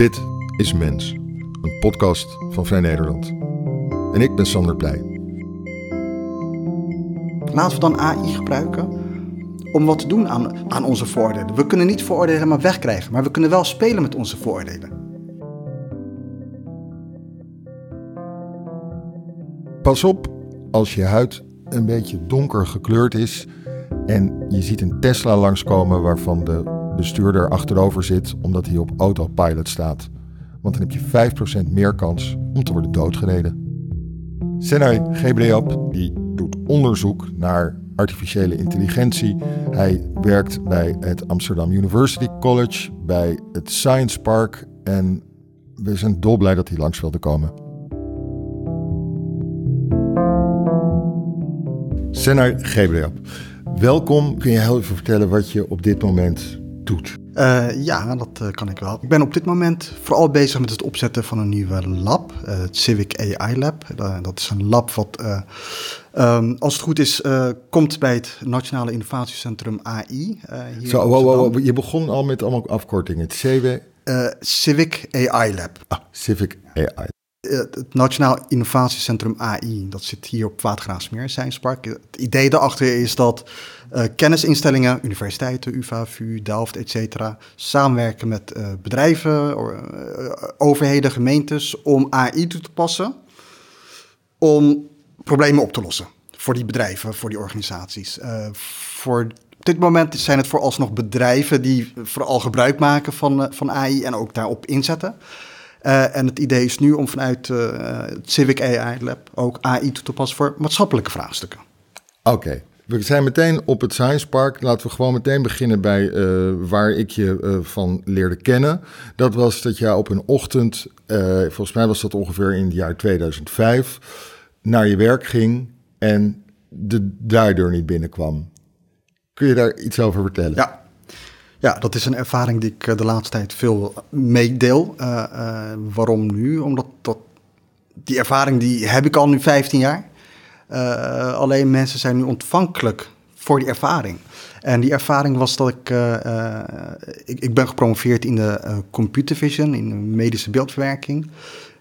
Dit is Mens, een podcast van Vrij Nederland. En ik ben Sander Pleij. Laten we dan AI gebruiken om wat te doen aan, aan onze vooroordelen. We kunnen niet vooroordelen helemaal wegkrijgen, maar we kunnen wel spelen met onze vooroordelen. Pas op als je huid een beetje donker gekleurd is en je ziet een Tesla langskomen waarvan de bestuurder achterover zit omdat hij op autopilot staat. Want dan heb je 5% meer kans om te worden doodgereden. Senay Gebreab die doet onderzoek naar artificiële intelligentie. Hij werkt bij het Amsterdam University College, bij het Science Park en we zijn dolblij dat hij langs wilde komen. Senay Gebreab, welkom. Kun je heel even vertellen wat je op dit moment doet? Uh, ja, dat uh, kan ik wel. Ik ben op dit moment vooral bezig met het opzetten van een nieuwe lab, uh, het Civic AI Lab. dat is een lab wat, um, als het goed is, komt bij het Nationale Innovatiecentrum AI. Hier Zo, wow, wow, je begon al met allemaal afkortingen. Het CW... Civic AI Lab. Ah, Civic AI het Nationaal Innovatiecentrum AI, dat zit hier op Watergraafsmeer, Science Park. Het idee daarachter is dat uh, kennisinstellingen, universiteiten, UvA, VU, Delft, etc. samenwerken met uh, bedrijven, overheden, gemeentes om AI toe te passen om problemen op te lossen voor die bedrijven, voor die organisaties. voor op dit moment zijn het vooralsnog bedrijven die vooral gebruik maken van, van AI en ook daarop inzetten. Uh, en het idee is nu om vanuit uh, het Civic AI Lab ook AI toe te passen voor maatschappelijke vraagstukken. Oké. We zijn meteen op het Science Park. Laten we gewoon meteen beginnen bij uh, waar ik je van leerde kennen. Dat was dat jij op een ochtend, volgens mij was dat ongeveer in het jaar 2005, naar je werk ging en de draaideur niet binnenkwam. Kun je daar iets over vertellen? Ja, ja, dat is een ervaring die ik eh, de laatste tijd veel meedeel. Uh, waarom nu? Omdat dat, die ervaring die heb ik al nu 15 jaar. Alleen mensen zijn nu ontvankelijk voor die ervaring. En die ervaring was dat ik, ik, ik, ben gepromoveerd in de computer vision, in de medische beeldverwerking.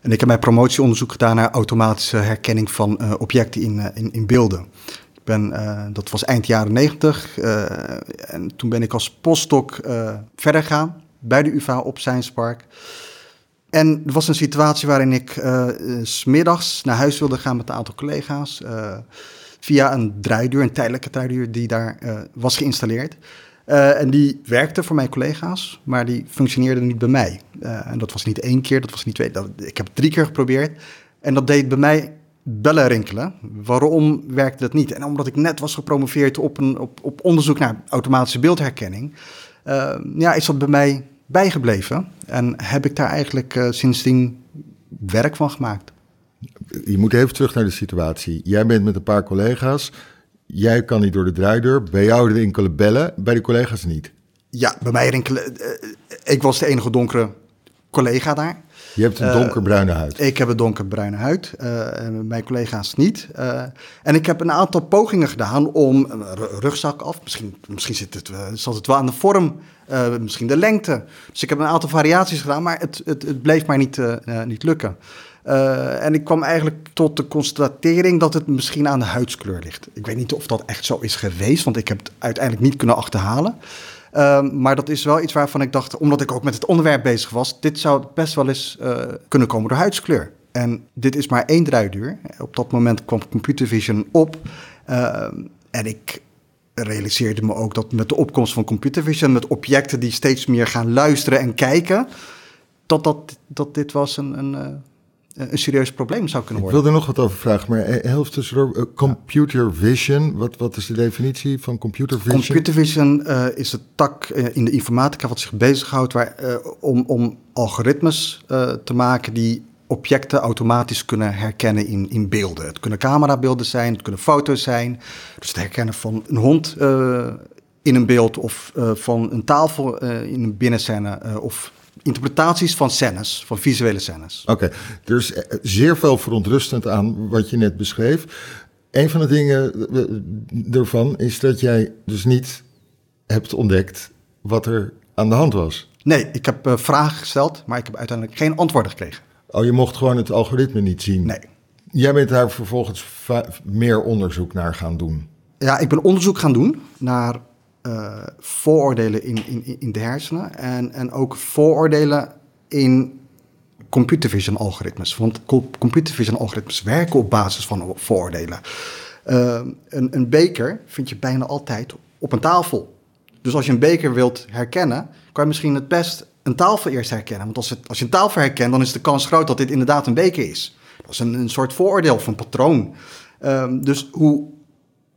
En ik heb mijn promotieonderzoek gedaan naar automatische herkenning van objecten in, in, in beelden ben, uh, dat was eind jaren 90. Uh, eh, en toen ben ik als postdoc uh, verder gegaan bij de UvA op Science Park. En er was een situatie waarin ik smiddags naar huis wilde gaan met een aantal collega's. via een draaideur, een tijdelijke draaideur die daar was geïnstalleerd. en die werkte voor mijn collega's, maar die functioneerde niet bij mij. en dat was niet één keer, dat was niet twee. Dat, ik heb het drie keer geprobeerd. En dat deed bij mij bellen rinkelen. Waarom werkte dat niet? En omdat ik net was gepromoveerd op, een, op, op onderzoek naar automatische beeldherkenning, uh, ja, is dat bij mij bijgebleven. En heb ik daar eigenlijk uh, sindsdien werk van gemaakt. Je moet even terug naar de situatie. Jij bent met een paar collega's. Jij kan niet door de draaideur. Bij jou rinkelen bellen, bij de collega's niet. Ja, bij mij rinkelen. Uh, ik was de enige donkere collega daar. Je hebt een eh, donkerbruine huid. ik heb een donkerbruine huid. Uh, mijn collega's niet. Uh, en ik heb een aantal pogingen gedaan om een rugzak af. Misschien, misschien zit het, zat het wel aan de vorm, misschien de lengte. Dus ik heb een aantal variaties gedaan, maar het, het, het bleef maar niet, niet lukken. en ik kwam eigenlijk tot de constatering dat het misschien aan de huidskleur ligt. Ik weet niet of dat echt zo is geweest, want ik heb het uiteindelijk niet kunnen achterhalen. Um, maar dat is wel iets waarvan ik dacht, omdat ik ook met het onderwerp bezig was, dit zou best wel eens uh, kunnen komen door huidskleur. En dit is maar één draaideur. Op dat moment kwam computer vision op. Uh, en ik realiseerde me ook dat met de opkomst van computer vision, met objecten die steeds meer gaan luisteren en kijken, dat, dat, dat dit was een, een, eh, een serieus probleem zou kunnen worden. Ik wil er nog wat over vragen, maar helft tussendoor. Uh, computer vision, wat, wat is de definitie van computer vision? Computer vision uh, is de tak uh, in de informatica wat zich bezighoudt waar, om, om algoritmes te maken die objecten automatisch kunnen herkennen in, in beelden. Het kunnen camerabeelden zijn, het kunnen foto's zijn. Dus het herkennen van een hond in een beeld of van een tafel in een binnenscène of interpretaties van scènes, van visuele scènes. Oké, okay. er is eh, zeer veel verontrustend aan wat je net beschreef. Een van de dingen eh, ervan is dat jij dus niet hebt ontdekt wat er aan de hand was. Nee, ik heb uh, vragen gesteld, maar ik heb uiteindelijk geen antwoorden gekregen. Oh, je mocht gewoon het algoritme niet zien? Nee. Jij bent daar vervolgens meer onderzoek naar gaan doen? Ja, ik ben onderzoek gaan doen naar uh, vooroordelen in, in, in de hersenen en, en ook vooroordelen in computer vision algoritmes. Want computer vision algoritmes werken op basis van vooroordelen. Uh, een, een beker vind je bijna altijd op een tafel. Dus als je een beker wilt herkennen, kan je misschien het best een tafel eerst herkennen. Want als, het, als je een tafel herkent, dan is de kans groot dat dit inderdaad een beker is. Dat is een, een soort vooroordeel een patroon. Um, dus hoe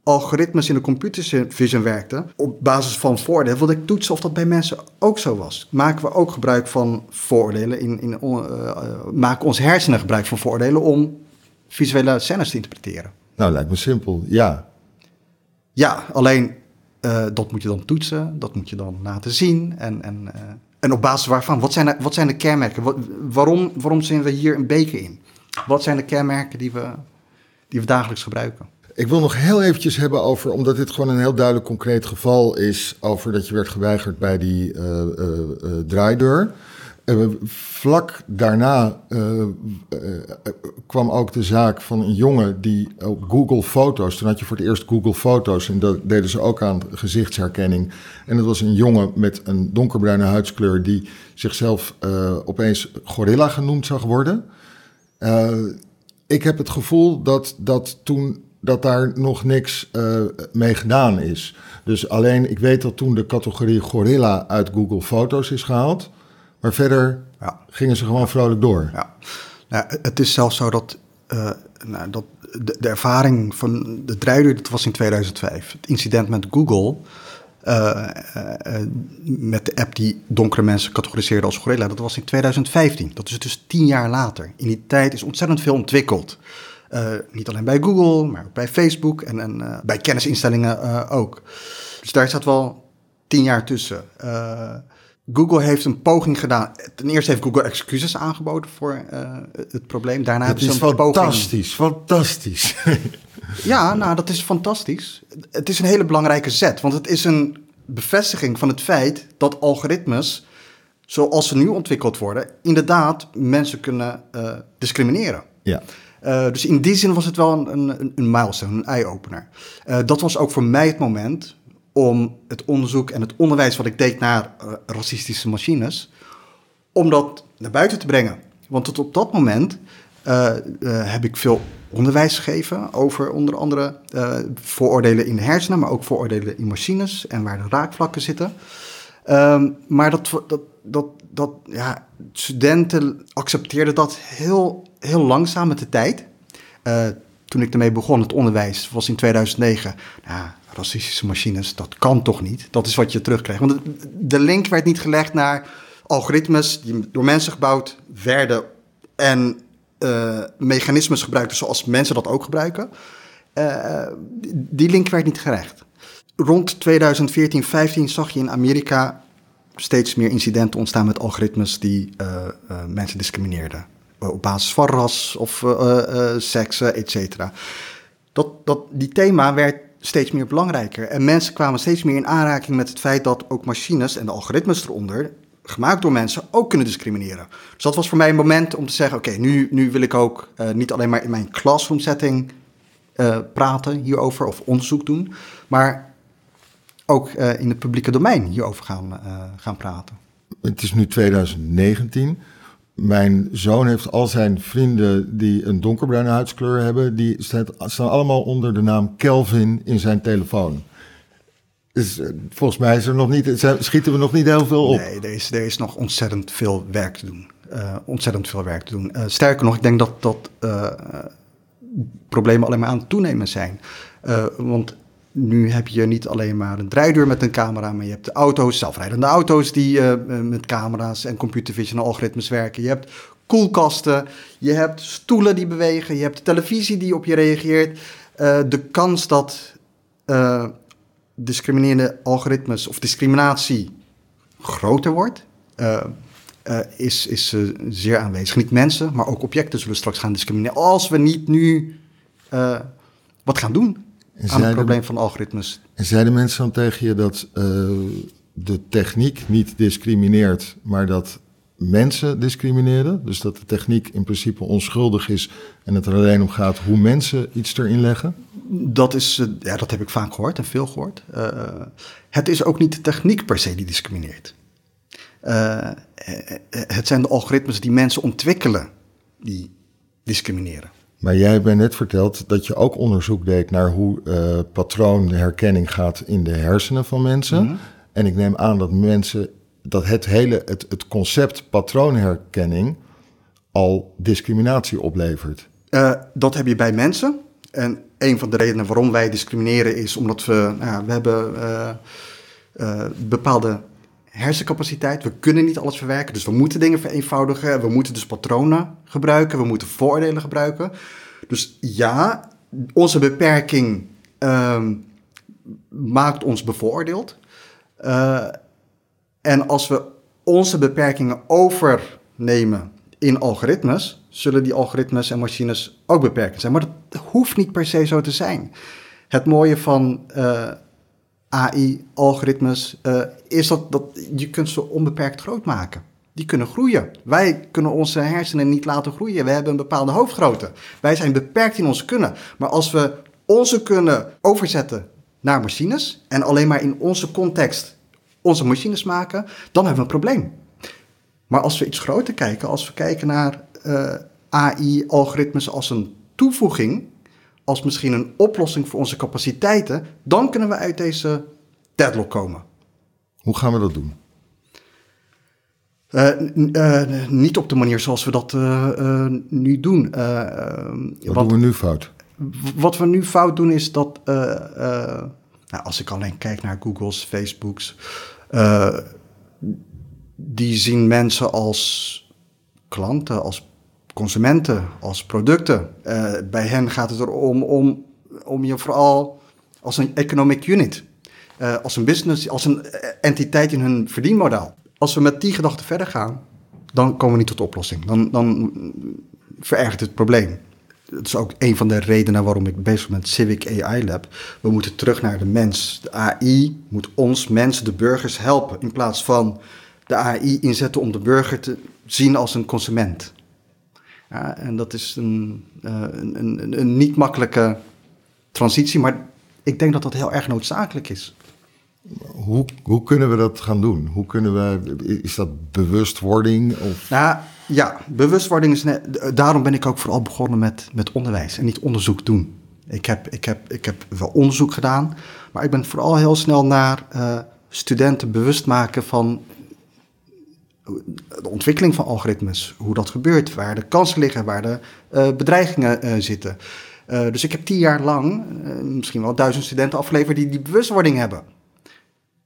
algoritmes in de computer vision werkten, op basis van vooroordelen, wilde ik toetsen of dat bij mensen ook zo was. Maken we ook gebruik van vooroordelen, in, in, uh, maken onze hersenen gebruik van vooroordelen om visuele scènes te interpreteren? Nou, lijkt me simpel, ja. Ja, alleen uh, dat moet je dan toetsen, dat moet je dan laten zien. En, en, uh, en op basis waarvan, wat zijn de, wat zijn de kenmerken? Wat, waarom, waarom zien we hier een beker in? Wat zijn de kenmerken die we, die we dagelijks gebruiken? Ik wil nog heel eventjes hebben over, omdat dit gewoon een heel duidelijk concreet geval is, over dat je werd geweigerd bij die uh, draaideur. Uh, vlak daarna kwam ook de zaak van een jongen die op Google Foto's, toen had je voor het eerst Google Foto's en dat deden ze ook aan gezichtsherkenning. En dat was een jongen met een donkerbruine huidskleur die zichzelf opeens gorilla genoemd zag worden. ik heb het gevoel dat, dat toen dat daar nog niks mee gedaan is. Dus alleen, ik weet dat toen de categorie gorilla uit Google Foto's is gehaald. Maar verder ja. gingen ze gewoon vrolijk door. Ja. Nou, het is zelfs zo dat, uh, nou, dat de, de, ervaring van de draaideur, dat was in 2005. Het incident met Google, uh, met de app die donkere mensen categoriseerde als gorilla, dat was in 2015. Dat is dus tien jaar later. In die tijd is ontzettend veel ontwikkeld. Niet alleen bij Google, maar ook bij Facebook en, en bij kennisinstellingen ook. Dus daar staat wel tien jaar tussen. Google heeft een poging gedaan. Ten eerste heeft Google excuses aangeboden voor uh, het probleem. Daarna dat hebben ze een fantastisch, poging... fantastisch. ja, nou, dat is fantastisch. Het is een hele belangrijke zet, want het is een bevestiging van het feit dat algoritmes, zoals ze nu ontwikkeld worden, inderdaad mensen kunnen uh, discrimineren. Ja. Uh, dus in die zin was het wel een, een, een milestone, een eye-opener. dat was ook voor mij het moment om het onderzoek en het onderwijs wat ik deed naar uh, racistische machines, om dat naar buiten te brengen. Want tot op dat moment heb ik veel onderwijs gegeven over onder andere vooroordelen in de hersenen, maar ook vooroordelen in machines en waar de raakvlakken zitten. Um, maar dat, dat, dat, dat, ja, studenten accepteerden dat heel, heel langzaam met de tijd. toen ik ermee begon, het onderwijs, was in 2009. Nou, racistische machines, dat kan toch niet? Dat is wat je terugkrijgt. Want de link werd niet gelegd naar algoritmes die door mensen gebouwd werden en uh, mechanismes gebruikten zoals mensen dat ook gebruiken. Uh, die link werd niet gerecht. Rond 2014, 15 zag je in Amerika steeds meer incidenten ontstaan met algoritmes die uh, mensen discrimineerden. Op basis van ras of seksen, et cetera. Dat, dat, die thema werd steeds meer belangrijker. En mensen kwamen steeds meer in aanraking met het feit dat ook machines en de algoritmes eronder, gemaakt door mensen, ook kunnen discrimineren. Dus dat was voor mij een moment om te zeggen: oké, nu, nu wil ik ook niet alleen maar in mijn classroom setting uh, praten hierover of onderzoek doen, maar ook uh, in het publieke domein hierover gaan, gaan praten. Het is nu 2019. Mijn zoon heeft al zijn vrienden die een donkerbruine huidskleur hebben, die staan allemaal onder de naam Kelvin in zijn telefoon. Dus eh, volgens mij is er nog niet, schieten we nog niet heel veel op. Nee, er is, er is nog ontzettend veel werk te doen. Uh, ontzettend veel werk te doen. Uh, sterker nog, ik denk dat, dat uh, problemen alleen maar aan het toenemen zijn. want nu heb je niet alleen maar een draaideur met een camera, maar je hebt de auto's, zelfrijdende auto's die uh, met camera's en computer vision algoritmes werken. Je hebt koelkasten, je hebt stoelen die bewegen, je hebt televisie die op je reageert. Uh, de kans dat discriminerende algoritmes of discriminatie groter wordt, is, is zeer aanwezig. Niet mensen, maar ook objecten zullen straks gaan discrimineren. Als we niet nu wat gaan doen aan het probleem van algoritmes. En zeiden mensen dan tegen je dat uh, de techniek niet discrimineert, maar dat mensen discrimineren. Dus dat de techniek in principe onschuldig is en het er alleen om gaat hoe mensen iets erin leggen? Dat, is, eh, ja, dat heb ik vaak gehoord en veel gehoord. Uh, het is ook niet de techniek per se die discrimineert. Uh, het zijn de algoritmes die mensen ontwikkelen die discrimineren. Maar jij hebt net verteld dat je ook onderzoek deed naar hoe uh, patroonherkenning gaat in de hersenen van mensen. Mhm. En ik neem aan dat mensen, dat het hele, het, het concept patroonherkenning al discriminatie oplevert. Uh, dat heb je bij mensen. En een van de redenen waarom wij discrimineren is omdat we, nou, we hebben uh, bepaalde hersencapaciteit. We kunnen niet alles verwerken, dus we moeten dingen vereenvoudigen. We moeten dus patronen gebruiken, we moeten vooroordelen gebruiken. Dus ja, onze beperking uh, maakt ons bevoordeeld. Uh, en als we onze beperkingen overnemen in algoritmes, zullen die algoritmes en machines ook beperkt zijn. Maar dat hoeft niet per se zo te zijn. Het mooie van uh, AI-algoritmes uh, is dat, dat je kunt ze onbeperkt groot maken. Die kunnen groeien. Wij kunnen onze hersenen niet laten groeien. We hebben een bepaalde hoofdgrootte. Wij zijn beperkt in onze kunnen. Maar als we onze kunnen overzetten naar machines en alleen maar in onze context onze machines maken, dan hebben we een probleem. Maar als we iets groter kijken, als we kijken naar eh, AI-algoritmes als een toevoeging als misschien een oplossing voor onze capaciteiten, dan kunnen we uit deze deadlock komen. Hoe gaan we dat doen? Uh, uh, niet op de manier zoals we dat uh, nu doen. wat doen we nu fout? Wat we nu fout doen is dat, nou, als ik alleen kijk naar Google's, Facebook's, die zien mensen als klanten, als consumenten, als producten. Uh, bij hen gaat het erom om, om je vooral als een economic unit, uh, als een business, als een entiteit in hun verdienmodel. Als we met die gedachte verder gaan, dan komen we niet tot oplossing. Dan, dan verergert het probleem. Dat is ook een van de redenen waarom ik bezig ben met Civic AI Lab. We moeten terug naar de mens. De AI moet ons, mensen, de burgers helpen. In plaats van de AI inzetten om de burger te zien als een consument. Ja, en dat is een, uh, een, een, een, niet makkelijke transitie, maar ik denk dat dat heel erg noodzakelijk is. Hoe, hoe kunnen we dat gaan doen? Hoe kunnen we, is dat bewustwording? Of? Nou, ja, bewustwording is. Net, daarom ben ik ook vooral begonnen met, met onderwijs en niet onderzoek doen. Ik heb, ik, heb, ik heb wel onderzoek gedaan, maar ik ben vooral heel snel naar uh, studenten bewust maken van de ontwikkeling van algoritmes, hoe dat gebeurt, waar de kansen liggen, waar de uh, bedreigingen uh, zitten. Uh, dus ik heb tien jaar lang misschien wel duizend studenten afgeleverd die die bewustwording hebben.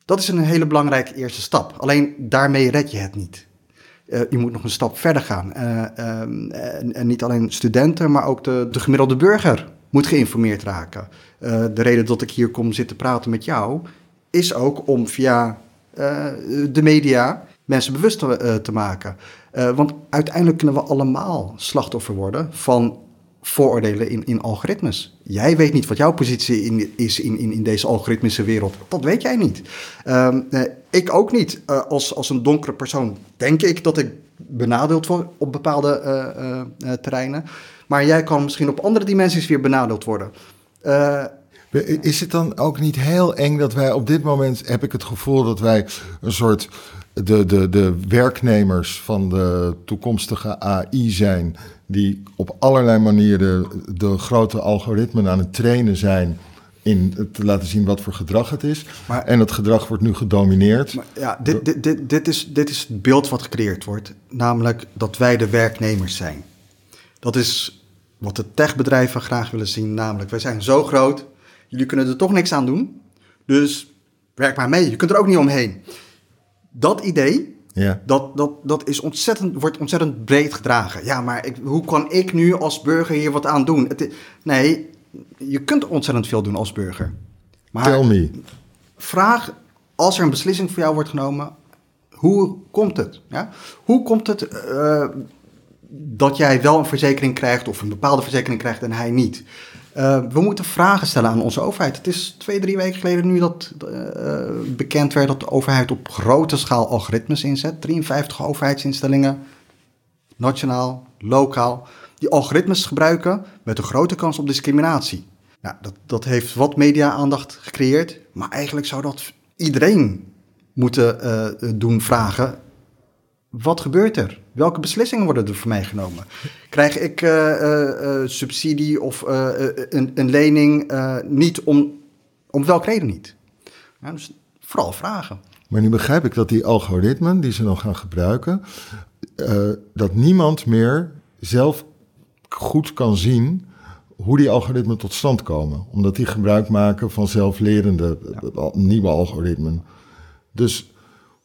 Dat is een hele belangrijke eerste stap. Alleen daarmee red je het niet. je moet nog een stap verder gaan. Ehm, en, en, niet alleen studenten, maar ook de, de gemiddelde burger moet geïnformeerd raken. de reden dat ik hier kom zitten praten met jou, is ook om via de media mensen bewust te, uh, te maken. Uh, want uiteindelijk kunnen we allemaal slachtoffer worden van vooroordelen in, in algoritmes. Jij weet niet wat jouw positie in, is in, in, in deze algoritmische wereld. Dat weet jij niet. Uh, ik ook niet. als, als een donkere persoon denk ik dat ik benadeeld word op bepaalde terreinen. Maar jij kan misschien op andere dimensies weer benadeeld worden. Is het dan ook niet heel eng dat wij op dit moment, heb ik het gevoel dat wij een soort de, de, de werknemers van de toekomstige AI zijn, die op allerlei manieren de grote algoritmen aan het trainen zijn in te laten zien wat voor gedrag het is. Maar, en dat gedrag wordt nu gedomineerd. Maar ja, dit, dit, dit, dit, is, dit is het beeld wat gecreëerd wordt, namelijk dat wij de werknemers zijn. Dat is wat de techbedrijven graag willen zien, namelijk wij zijn zo groot, jullie kunnen er toch niks aan doen, dus werk maar mee, je kunt er ook niet omheen dat idee, ja. dat, dat, dat is ontzettend, wordt ontzettend breed gedragen. Ja, maar ik, hoe kan ik nu als burger hier wat aan doen? Het, nee, je kunt ontzettend veel doen als burger. Maar Tell me. Vraag, als er een beslissing voor jou wordt genomen, hoe komt het? Ja? Hoe komt het uh, dat jij wel een verzekering krijgt of een bepaalde verzekering krijgt en hij niet? Uh, we moeten vragen stellen aan onze overheid. Het is twee, drie weken geleden nu dat uh, bekend werd dat de overheid op grote schaal algoritmes inzet. 53 overheidsinstellingen, nationaal, lokaal, die algoritmes gebruiken met een grote kans op discriminatie. Ja, dat, dat heeft wat media-aandacht gecreëerd, maar eigenlijk zou dat iedereen moeten uh, doen vragen. Wat gebeurt er? Welke beslissingen worden er voor mij genomen? Krijg ik uh, subsidie of een, een, lening niet om, om welke reden niet? Ja, dus vooral vragen. Maar nu begrijp ik dat die algoritmen die ze dan gaan gebruiken, dat niemand meer zelf goed kan zien hoe die algoritmen tot stand komen. Omdat die gebruik maken van zelflerende nieuwe algoritmen. Dus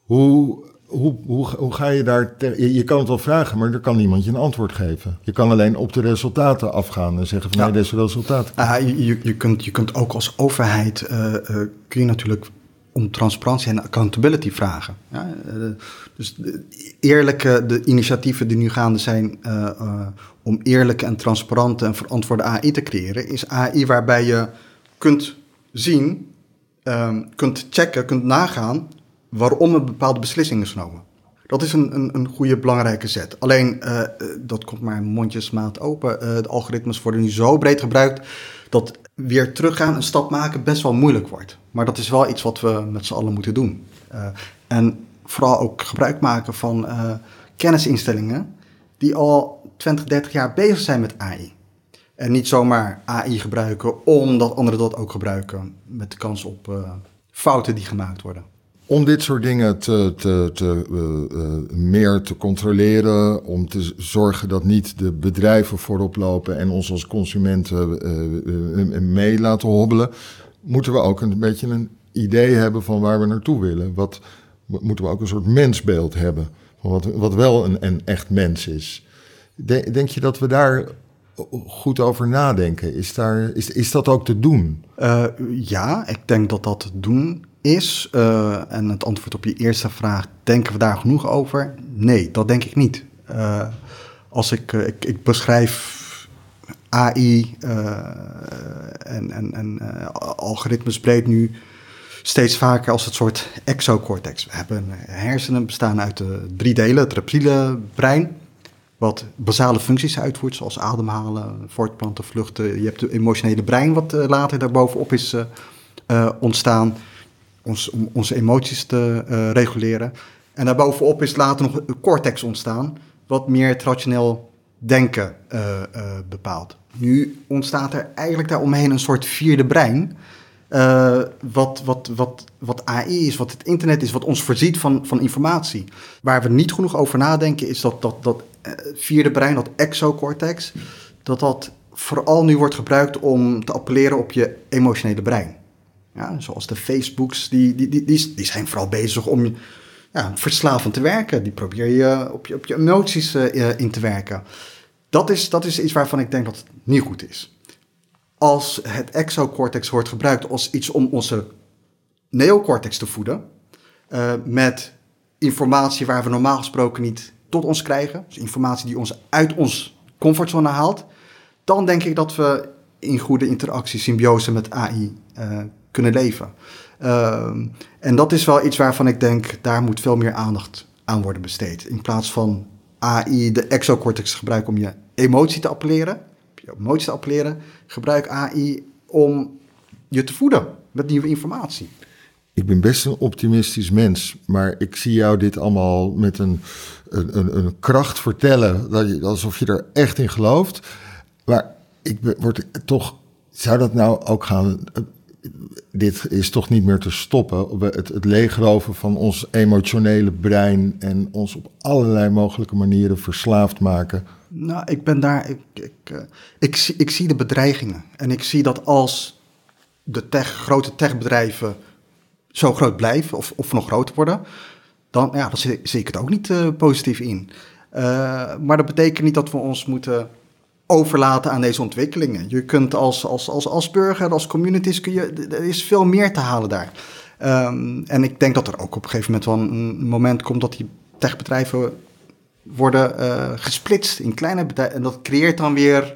hoe, hoe, hoe, hoe ga je daar... je, kan het wel vragen, maar er kan niemand je een antwoord geven. Je kan alleen op de resultaten afgaan en zeggen van... Ja. nee, deze resultaten. Uh, je, je, kunt, je kunt ook als overheid... Uh, kun je natuurlijk om transparantie en accountability vragen. Ja, uh, dus de eerlijke de initiatieven die nu gaande zijn uh, uh, om eerlijke en transparante en verantwoorde AI te creëren, is AI waarbij je kunt zien, um, kunt checken, kunt nagaan waarom een bepaalde beslissing is genomen. Dat is een, een, een goede, belangrijke zet. Alleen, uh, dat komt maar mondjesmaat open. Uh, de algoritmes worden nu zo breed gebruikt dat weer teruggaan, een stap maken, best wel moeilijk wordt. Maar dat is wel iets wat we met z'n allen moeten doen. En vooral ook gebruik maken van kennisinstellingen die al 20, 30 jaar bezig zijn met AI. En niet zomaar AI gebruiken omdat anderen dat ook gebruiken. Met de kans op fouten die gemaakt worden om dit soort dingen te, te, te uh, meer te controleren, om te zorgen dat niet de bedrijven voorop lopen en ons als consumenten uh, mee laten hobbelen, moeten we ook een beetje een idee hebben van waar we naartoe willen. Wat moeten we ook een soort mensbeeld hebben, van wat, wat wel een, echt mens is. denk je dat we daar goed over nadenken? Is, daar, is, is dat ook te doen? ja, ik denk dat dat te doen is, uh, en het antwoord op je eerste vraag, denken we daar genoeg over? Nee, dat denk ik niet. Uh, als ik, uh, ik, ik, beschrijf AI en, en, en algoritmes breed nu steeds vaker als het soort exocortex. We hebben hersenen bestaan uit drie delen, het reptiele brein, wat basale functies uitvoert, zoals ademhalen, voortplanten, vluchten. Je hebt het emotionele brein, wat later daarbovenop is ontstaan ons, om onze emoties te uh, reguleren. En daarbovenop is later nog een cortex ontstaan, wat meer het rationeel denken uh, uh, bepaalt. Nu ontstaat er eigenlijk daaromheen een soort vierde brein. wat, wat, wat, wat AI is, wat het internet is, wat ons voorziet van, van informatie. Waar we niet genoeg over nadenken, is dat dat, dat vierde brein, dat exocortex, dat dat vooral nu wordt gebruikt om te appelleren op je emotionele brein. Ja, zoals de Facebooks, die, die, die, die, zijn vooral bezig om ja, verslavend te werken. Die probeer je op je, op je emoties uh, in te werken. Dat is, dat is iets waarvan ik denk dat het niet goed is. Als het exocortex wordt gebruikt als iets om onze neocortex te voeden, uh, met informatie waar we normaal gesproken niet tot ons krijgen, dus informatie die ons uit ons comfortzone haalt, dan denk ik dat we in goede interactie, symbiose met AI uh, kunnen leven. Ehm, en dat is wel iets waarvan ik denk, daar moet veel meer aandacht aan worden besteed. In plaats van AI, de exocortex gebruiken om je emotie te appelleren, je emotie te appelleren, gebruik AI om je te voeden met nieuwe informatie. Ik ben best een optimistisch mens, maar ik zie jou dit allemaal met een, een, een kracht vertellen, dat je, alsof je er echt in gelooft. Maar ik word toch, zou dat nou ook gaan dit is toch niet meer te stoppen. Het, het leegroven van ons emotionele brein en ons op allerlei mogelijke manieren verslaafd maken. Nou, ik ben daar. Ik, ik, uh, ik, ik, zie de bedreigingen. En ik zie dat als de tech, grote techbedrijven zo groot blijven of, of nog groter worden, dan, ja, zie, zie ik het ook niet uh, positief in. Uh, maar dat betekent niet dat we ons moeten overlaten aan deze ontwikkelingen. Je kunt als, als, als, als burger, als communities, kun je, er is veel meer te halen daar. Um, en ik denk dat er ook op een gegeven moment wel een moment komt dat die techbedrijven worden uh, gesplitst in kleine bedrijven. En dat creëert dan weer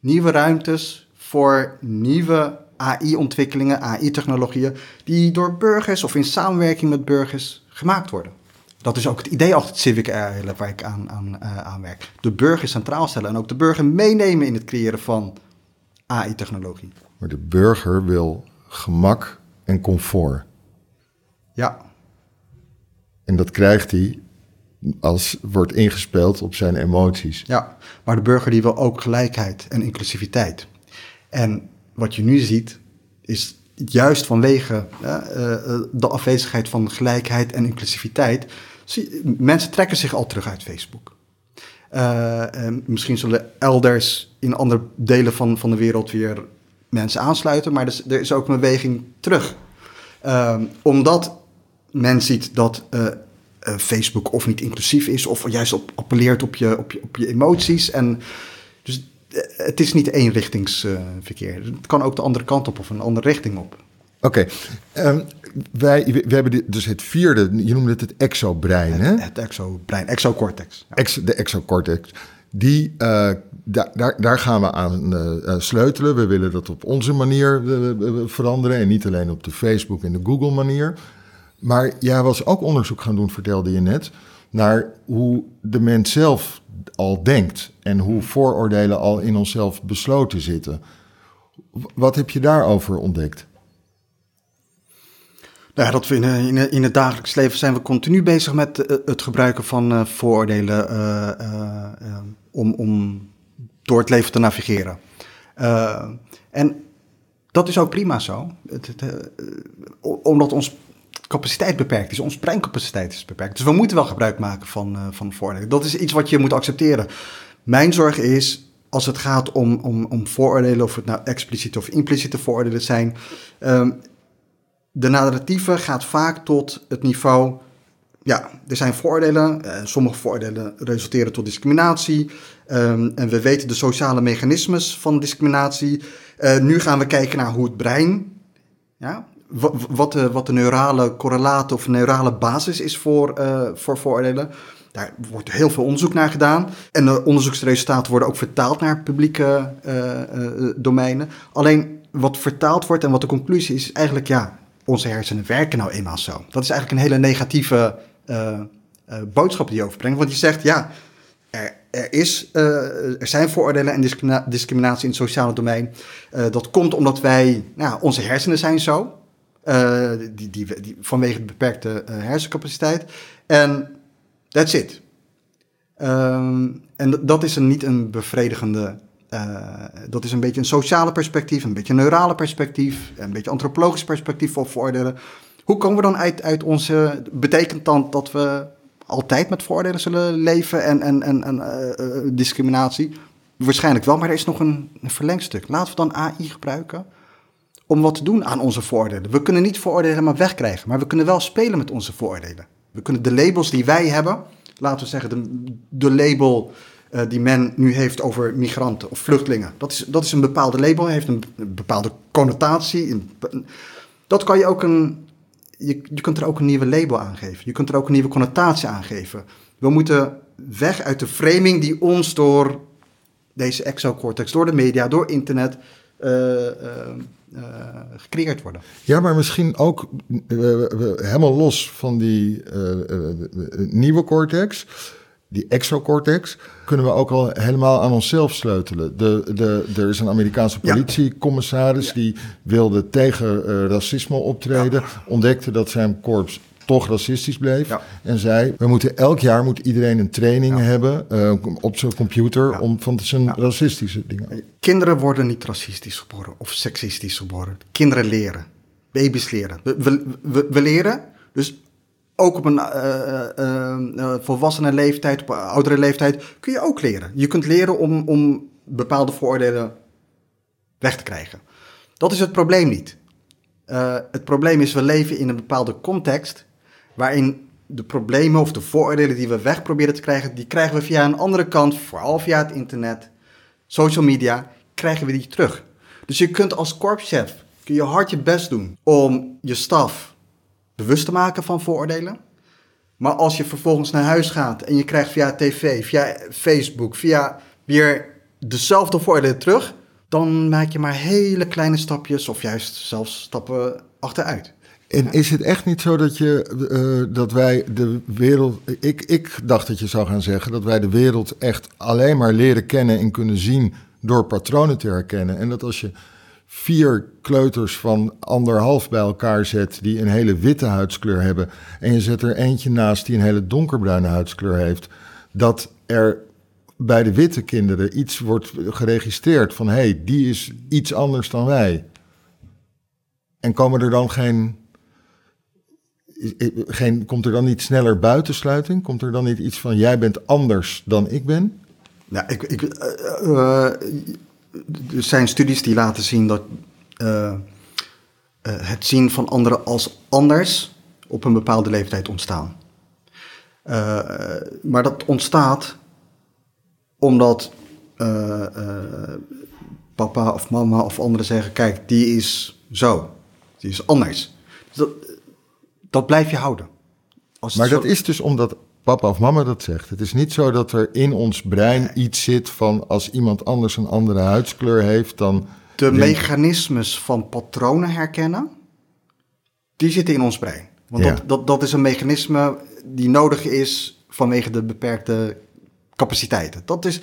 nieuwe ruimtes voor nieuwe AI-ontwikkelingen, AI-technologieën, die door burgers of in samenwerking met burgers gemaakt worden. Dat is ook het idee achter het Civic AI Lab waar ik aan, aan, uh, aan werk. De burger centraal stellen en ook de burger meenemen in het creëren van AI-technologie. Maar de burger wil gemak en comfort. Ja. En dat krijgt hij als wordt ingespeeld op zijn emoties. Ja, maar de burger die wil ook gelijkheid en inclusiviteit. En wat je nu ziet, is juist vanwege uh, de afwezigheid van gelijkheid en inclusiviteit, zie, mensen trekken zich al terug uit Facebook. Uh, misschien zullen elders in andere delen van, van de wereld weer mensen aansluiten, maar er is, er is ook een beweging terug. Uh, omdat men ziet dat Facebook of niet inclusief is, of juist op, appelleert op je, op, je, op je emoties. En dus het is niet eenrichtingsverkeer. het kan ook de andere kant op of een andere richting op. Oké, okay. Wij, we hebben dus het vierde, je noemde het het exobrein, het, hè? Het exobrein, exocortex. Ja. Ex, de exocortex. Die, uh, daar, daar, daar gaan we aan uh, sleutelen. We willen dat op onze manier uh, veranderen en niet alleen op de Facebook en de Google manier. Maar jij was ook onderzoek gaan doen, vertelde je net, naar hoe de mens zelf al denkt en hoe vooroordelen al in onszelf besloten zitten. Wat heb je daarover ontdekt? Nou dat we in, in, in, het dagelijks leven zijn we continu bezig met uh, het gebruiken van uh, vooroordelen uh, om, om door het leven te navigeren. en dat is ook prima zo, het, het, omdat ons capaciteit beperkt is, ons breincapaciteit is beperkt. Dus we moeten wel gebruik maken van, van vooroordelen. Dat is iets wat je moet accepteren. Mijn zorg is, als het gaat om, om, om vooroordelen, of het nou expliciete of impliciete vooroordelen zijn, um, de narratieve gaat vaak tot het niveau. Ja, er zijn voordelen. Uh, sommige voordelen resulteren tot discriminatie. Um, en we weten de sociale mechanismes van discriminatie. Uh, nu gaan we kijken naar hoe het brein. Ja, wat de, wat de neurale correlaat of neurale basis is voor, voor vooroordelen. Daar wordt heel veel onderzoek naar gedaan. En de onderzoeksresultaten worden ook vertaald naar publieke domeinen. Alleen wat vertaald wordt en wat de conclusie is, is eigenlijk ja, onze hersenen werken nou eenmaal zo. Dat is eigenlijk een hele negatieve uh, uh, boodschap die je overbrengt. Want je zegt, ja, er, er, is, uh, er zijn vooroordelen en discrimina discriminatie in het sociale domein. dat komt omdat wij, nou, onze hersenen zijn zo. die, die, die, vanwege de beperkte hersencapaciteit. En that's it. Um, en dat is een, niet een bevredigende uh, dat is een beetje een sociale perspectief, een beetje een neurale perspectief, een beetje antropologisch perspectief voor voordelen. Hoe komen we dan uit, uit onze. Betekent dan dat we altijd met voordelen zullen leven en, en, en, uh, uh, discriminatie? Waarschijnlijk wel, maar er is nog een, een, verlengstuk. Laten we dan AI gebruiken om wat te doen aan onze voordelen. We kunnen niet vooroordelen helemaal wegkrijgen, maar we kunnen wel spelen met onze vooroordelen. We kunnen de labels die wij hebben, laten we zeggen de, de label uh, die men nu heeft over migranten of vluchtelingen. Dat is, dat is een bepaalde label, heeft een, bepaalde connotatie. Dat kan je ook een. Je, je kunt er ook een nieuwe label aan geven. Je kunt er ook een nieuwe connotatie aan geven. We moeten weg uit de framing die ons door deze exocortex, door de media, door internet. Uh, uh, gecreëerd worden. Ja, maar misschien ook helemaal los van die nieuwe cortex die exocortex, kunnen we ook al helemaal aan onszelf sleutelen. De, de, er is een Amerikaanse politiecommissaris ja. die wilde tegen uh, racisme optreden, ja. ontdekte dat zijn korps toch racistisch bleef ja. en zei: we moeten elk jaar moet iedereen een training hebben uh, op zijn computer om van zijn racistische dingen. Kinderen worden niet racistisch geboren of seksistisch geboren. Kinderen leren, baby's leren. We, we, we, we leren. Dus ook op een uh, volwassene leeftijd, op een oudere leeftijd, kun je ook leren. Je kunt leren om, om bepaalde vooroordelen weg te krijgen. Dat is het probleem niet. het probleem is, we leven in een bepaalde context waarin de problemen of de vooroordelen die we weg proberen te krijgen, die krijgen we via een andere kant, vooral via het internet, social media, krijgen we die terug. Dus je kunt als korpschef, kun je hard je best doen om je staf bewust te maken van vooroordelen. Maar als je vervolgens naar huis gaat en je krijgt via tv, via Facebook, via weer dezelfde vooroordelen terug, dan maak je maar hele kleine stapjes of juist zelfs stappen achteruit. En is het echt niet zo dat, je, eh, dat wij de wereld. Ik, ik dacht dat je zou gaan zeggen dat wij de wereld echt alleen maar leren kennen en kunnen zien door patronen te herkennen. En dat als je vier kleuters van anderhalf bij elkaar zet die een hele witte huidskleur hebben. en je zet er eentje naast die een hele donkerbruine huidskleur heeft. dat er bij de witte kinderen iets wordt geregistreerd van hé, hey, die is iets anders dan wij. En komen er dan geen geen, komt er dan niet sneller buitensluiting? Komt er dan niet iets van jij bent anders dan ik ben? Ja, ik, ik, uh, er zijn studies die laten zien dat uh, het zien van anderen als anders op een bepaalde leeftijd ontstaan. maar dat ontstaat omdat papa of mama of anderen zeggen: kijk, die is zo, die is anders. Dus dat, dat blijf je houden. Als maar dat is dus omdat papa of mama dat zegt. Het is niet zo dat er in ons brein iets zit van als iemand anders een andere huidskleur heeft, dan. De mechanismes van patronen herkennen, die zitten in ons brein. Want dat, dat, dat is een mechanisme die nodig is vanwege de beperkte capaciteiten. Dat is,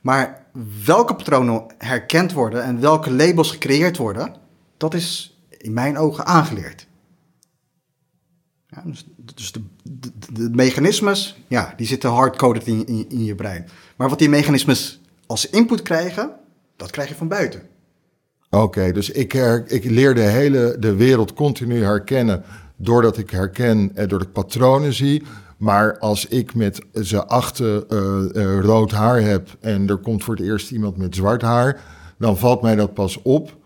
maar welke patronen herkend worden en welke labels gecreëerd worden, dat is in mijn ogen aangeleerd. Ja, dus, dus de, de, de, mechanismes, ja, die zitten hardcoded in, in, in je brein. Maar wat die mechanismes als input krijgen, dat krijg je van buiten. Oké, dus ik, ik leer de hele de wereld continu herkennen doordat ik herken, eh, doordat ik patronen zie. Maar als ik met z'n achten uh, rood haar heb en er komt voor het eerst iemand met zwart haar, dan valt mij dat pas op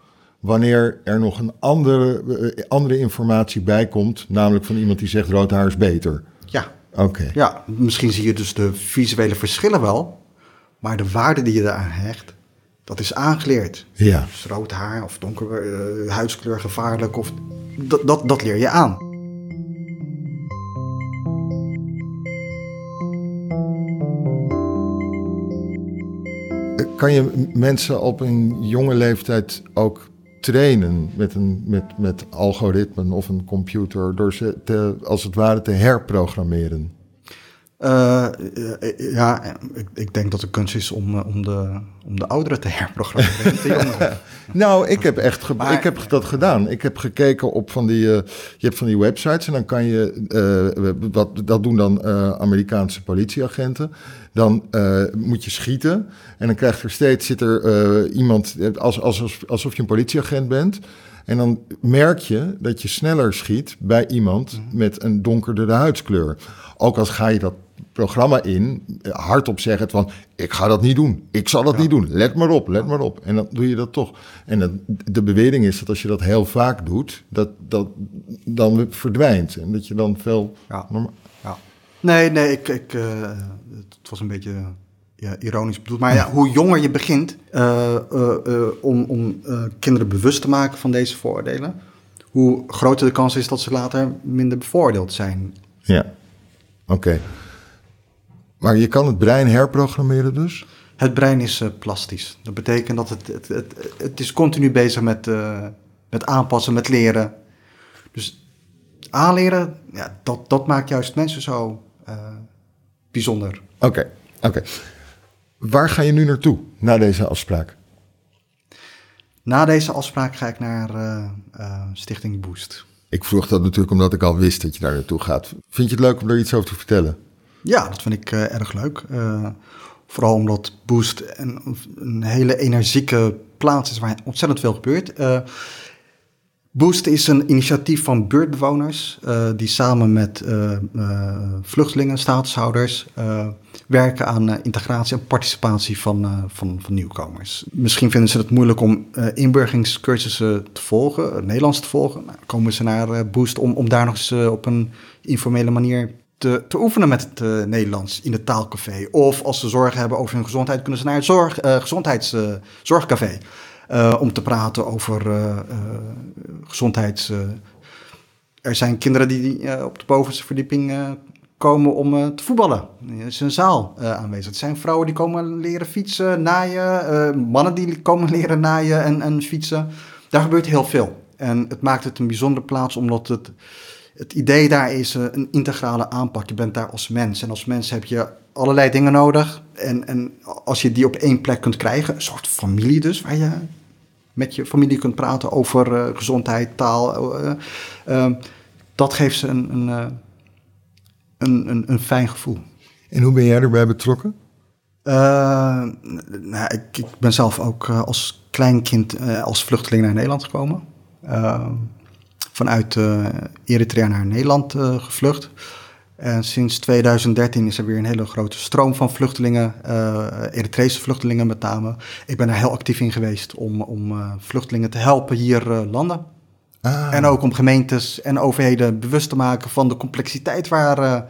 wanneer er nog een andere, eh, andere informatie bij komt, namelijk van iemand die zegt rood haar is beter. Ja. Oké. Ja, misschien zie je dus de visuele verschillen wel, maar de waarde die je eraan hecht, dat is aangeleerd. Ja. Dus rood haar of donker uh, huidskleur gevaarlijk, of, dat, dat, dat leer je aan. Kan je mensen op een jonge leeftijd ook trainen met, een, met, met algoritmen of een computer door ze te, als het ware te herprogrammeren? Uh, ja, ik, ik, denk dat de kunst is om, om, de, om de ouderen te herprogrammeren. nou, ik heb echt ik heb dat gedaan. Ik heb gekeken op van die, uh, je hebt van die websites en dan kan je, uh, wat, dat doen dan Amerikaanse politieagenten. Dan moet je schieten en dan krijgt er steeds, zit er iemand, als, als, alsof je een politieagent bent. En dan merk je dat je sneller schiet bij iemand mhm. met een donkerdere huidskleur. Ook als ga je dat programma in, eh, hardop zeggen van ik ga dat niet doen, ik zal dat niet doen, let maar op, let maar op. En dan doe je dat toch. En de bewering is dat als je dat heel vaak doet, dat dat dan verdwijnt en dat je dan veel... Ja. ja. Nee, nee, ik, ik, uh, het was een beetje ja, ironisch bedoeld. Maar ja, hoe jonger je begint uh, om, kinderen bewust te maken van deze vooroordelen, hoe groter de kans is dat ze later minder bevoordeeld zijn. Ja, oké. Maar je kan het brein herprogrammeren dus? Het brein is uh, plastisch. Dat betekent dat het, het, het, het is continu bezig met, uh, met aanpassen, met leren. Dus aanleren, ja, dat, dat maakt juist mensen zo uh, bijzonder. Oké, oké. Waar ga je nu naartoe na deze afspraak? Na deze afspraak ga ik naar Stichting Boost. Ik vroeg dat natuurlijk omdat ik al wist dat je daar naartoe gaat. Vind je het leuk om er iets over te vertellen? Ja, dat vind ik uh, erg leuk. Uh, vooral omdat Boost een, een, hele energieke plaats is waar ontzettend veel gebeurt. Uh, Boost is een initiatief van buurtbewoners die samen met vluchtelingen, statushouders werken aan integratie en participatie van, van, van, nieuwkomers. Misschien vinden ze het moeilijk om inburgingscursussen te volgen, Nederlands te volgen. Nou, komen ze naar Boost om, om daar nog eens op een informele manier te, te oefenen met het uh, Nederlands in het taalcafé. Of als ze zorgen hebben over hun gezondheid, kunnen ze naar het zorg, uh, gezondheidszorgcafé. Uh, om te praten over gezondheids... er zijn kinderen die op de bovenste verdieping komen om eh, te voetballen. Er is een zaal uh, aanwezig. Er zijn vrouwen die komen leren fietsen, naaien. mannen die komen leren naaien en, en fietsen. Daar gebeurt heel veel. En het maakt het een bijzondere plaats omdat het, het idee daar is een integrale aanpak. Je bent daar als mens. En als mens heb je allerlei dingen nodig. En, en als je die op één plek kunt krijgen, een soort familie dus, waar je met je familie kunt praten over uh, gezondheid, taal. Uh, uh, dat geeft ze een, een, een, een, een, fijn gevoel. En hoe ben jij erbij betrokken? nou, ik, ik, ben zelf ook als kleinkind als vluchteling naar Nederland gekomen. vanuit Eritrea naar Nederland gevlucht. En sinds 2013 is er weer een hele grote stroom van vluchtelingen, uh, Eritrese vluchtelingen met name. Ik ben daar heel actief in geweest om, om uh, vluchtelingen te helpen hier uh, landen. Ah. En ook om gemeentes en overheden bewust te maken van de complexiteit waar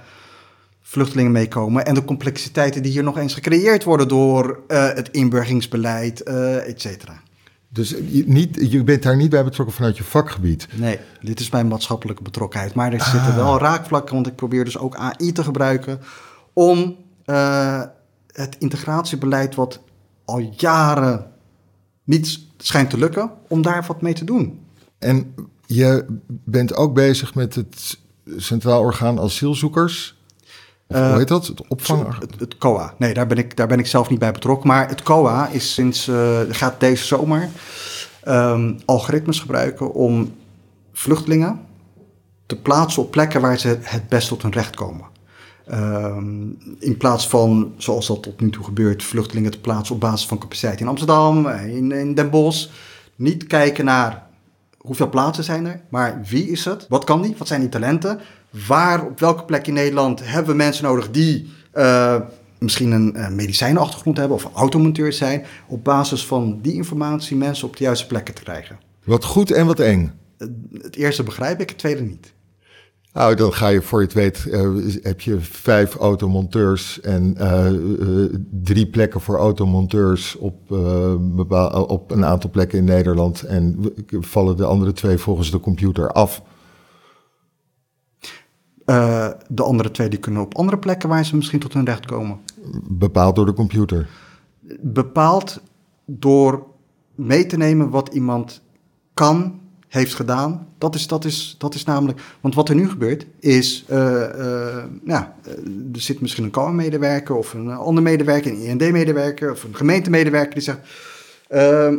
vluchtelingen meekomen. En de complexiteiten die hier nog eens gecreëerd worden door het inburgingsbeleid, et cetera. Dus je, niet, je bent daar niet bij betrokken vanuit je vakgebied? Nee, dit is mijn maatschappelijke betrokkenheid. Maar er zitten wel ah. raakvlakken, want ik probeer dus ook AI te gebruiken... om uh, het integratiebeleid wat al jaren niet schijnt te lukken... om daar wat mee te doen. En je bent ook bezig met het Centraal Orgaan Asielzoekers... Hoe heet dat? Het opvang? Het, COA. Nee, daar ben, ik, daar ben ik zelf niet bij betrokken. Maar het COA is sinds, uh, gaat deze zomer um, algoritmes gebruiken om vluchtelingen te plaatsen op plekken waar ze het best tot hun recht komen. Um, in plaats van, zoals dat tot nu toe gebeurt, vluchtelingen te plaatsen op basis van capaciteit in Amsterdam, in, in Den Bosch. Niet kijken naar hoeveel plaatsen zijn er, maar wie is het? Wat kan die? Wat zijn die talenten? Waar, op welke plek in Nederland hebben we mensen nodig die uh, misschien een uh, medicijnenachtergrond hebben of automonteur zijn, op basis van die informatie mensen op de juiste plekken te krijgen. Wat goed en wat eng? Het eerste begrijp ik, het tweede niet. Nou, dan ga je voor je het weet, uh, heb je vijf automonteurs en drie plekken voor automonteurs op, op een aantal plekken in Nederland. En vallen de andere twee volgens de computer af. Uh, de andere twee die kunnen op andere plekken waar ze misschien tot hun recht komen. Bepaald door de computer? Bepaald door mee te nemen wat iemand kan, heeft gedaan. Dat is, dat is, dat is namelijk... Want wat er nu gebeurt is... Uh, uh, ja, er zit misschien een KOA-medewerker of een ander medewerker... een IND-medewerker of een gemeentemedewerker die zegt...